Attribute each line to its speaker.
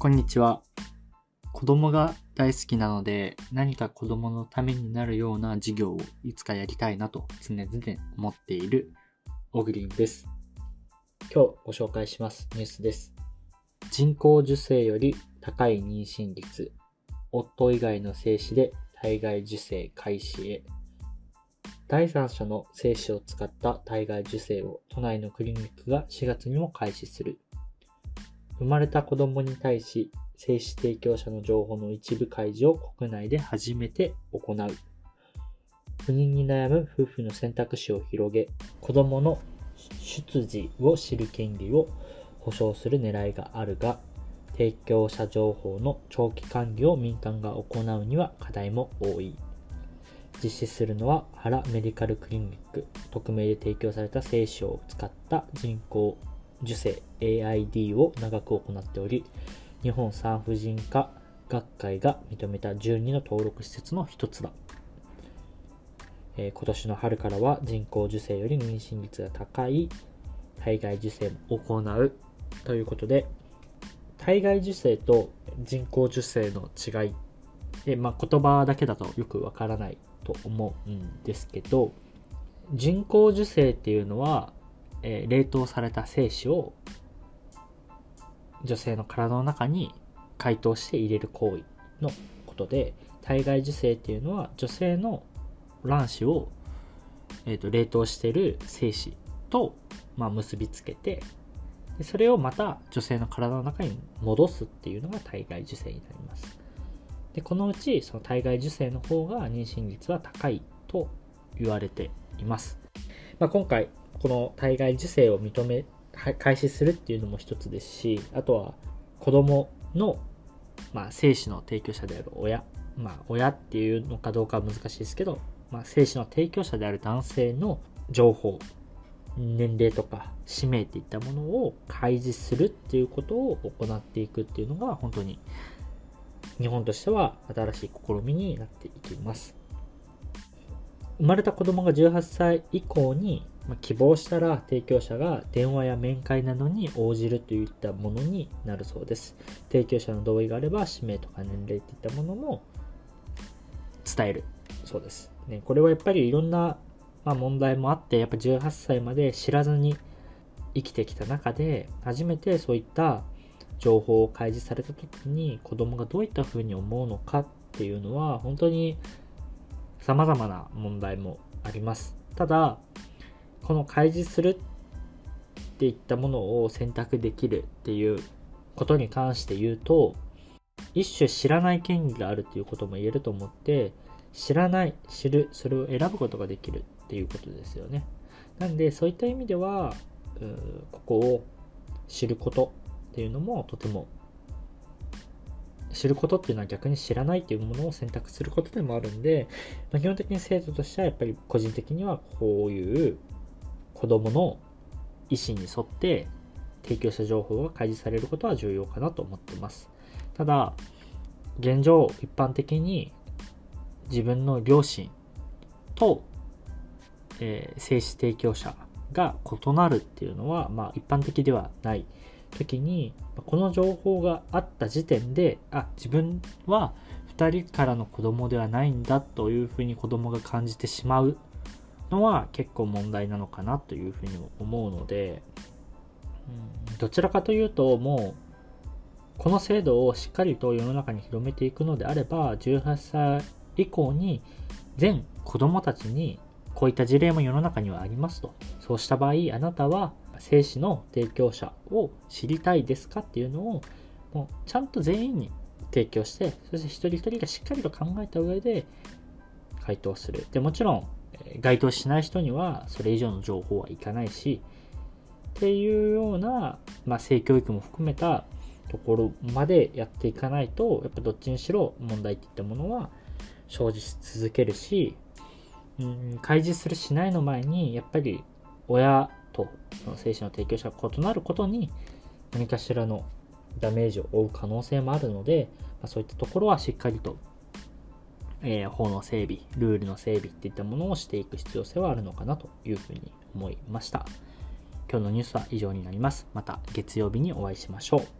Speaker 1: こんにちは。子供が大好きなので、何か子供のためになるような授業をいつかやりたいなと常々思っているオグリンです。今日ご紹介しますニュースです。人工授精より高い妊娠率。夫以外の精子で体外受精開始へ。第三者の精子を使った体外受精を都内のクリニックが4月にも開始する。生まれた子供に対し、精子提供者の情報の一部開示を国内で初めて行う。不妊に悩む夫婦の選択肢を広げ、子供の出自を知る権利を保障する狙いがあるが、提供者情報の長期管理を民間が行うには課題も多い。実施するのは原メディカルクリニック、匿名で提供された精子を使った人工受精 AID を長く行っており、日本産婦人科学会が認めた12の登録施設の一つだ。えー、今年の春からは人工授精より妊娠率が高い体外受精も行うということで、体外受精と人工授精の違い、えまあ、言葉だけだとよくわからないと思うんですけど、人工授精っていうのはえー、冷凍された精子を女性の体の中に解凍して入れる行為のことで体外受精っていうのは女性の卵子を、えーと、冷凍してる精子と、まあ、結びつけてでそれをまた女性の体の中に戻すっていうのが体外受精になります。でこのうちその体外受精の方が妊娠率は高いと言われています、まあ、今回この体外受精を認め、開始するっていうのも一つですし、あとは子供の、まあ、精子の提供者である親、まあ、親っていうのかどうかは難しいですけど、まあ、精子の提供者である男性の情報、年齢とか氏名っていったものを開示するっていうことを行っていくっていうのが本当に日本としては新しい試みになっていきます。生まれた子供が18歳以降にま、希望したら提供者が電話や面会などに応じるといったものになるそうです。提供者の同意があれば、氏名とか年齢といったものも伝えるそうです。ね、これはやっぱりいろんな、まあ、問題もあって、やっぱ18歳まで知らずに生きてきた中で、初めてそういった情報を開示された時に子供がどういったふうに思うのかっていうのは本当に様々な問題もあります。ただ、この開示するっていったものを選択できるっていうことに関して言うと一種知らない権利があるっていうことも言えると思って知らない知るそれを選ぶことができるっていうことですよねなんでそういった意味ではここを知ることっていうのもとても知ることっていうのは逆に知らないっていうものを選択することでもあるんで、まあ、基本的に生徒としてはやっぱり個人的にはこういう子供の意思に沿って提供者情報が開示されることは重要かなと思ってます。ただ、現状一般的に自分の両親と、えー、精子提供者が異なるっていうのは、まあ、一般的ではない時にこの情報があった時点であ自分は2人からの子供ではないんだというふうに子供が感じてしまうのは結構問題なのかなというふうに思うので、うん、どちらかというともうこの制度をしっかりと世の中に広めていくのであれば18歳以降に全子供たちにこういった事例も世の中にはありますと。そうした場合あなたは精子の提供者を知りたいですかっていうのをもうちゃんと全員に提供してそして一人一人がしっかりと考えた上で回答する。でもちろん該当しない人にはそれ以上の情報はいかないしっていうような、まあ、性教育も含めたところまでやっていかないとやっぱどっちにしろ問題っていったものは生じ続けるし、うん、開示するしないの前にやっぱり親とその精子の提供者が異なることに何かしらのダメージを負う可能性もあるので、まあ、そういったところはしっかりとえー、法の整備、ルールの整備っていったものをしていく必要性はあるのかなというふうに思いました。今日のニュースは以上になります。また月曜日にお会いしましょう。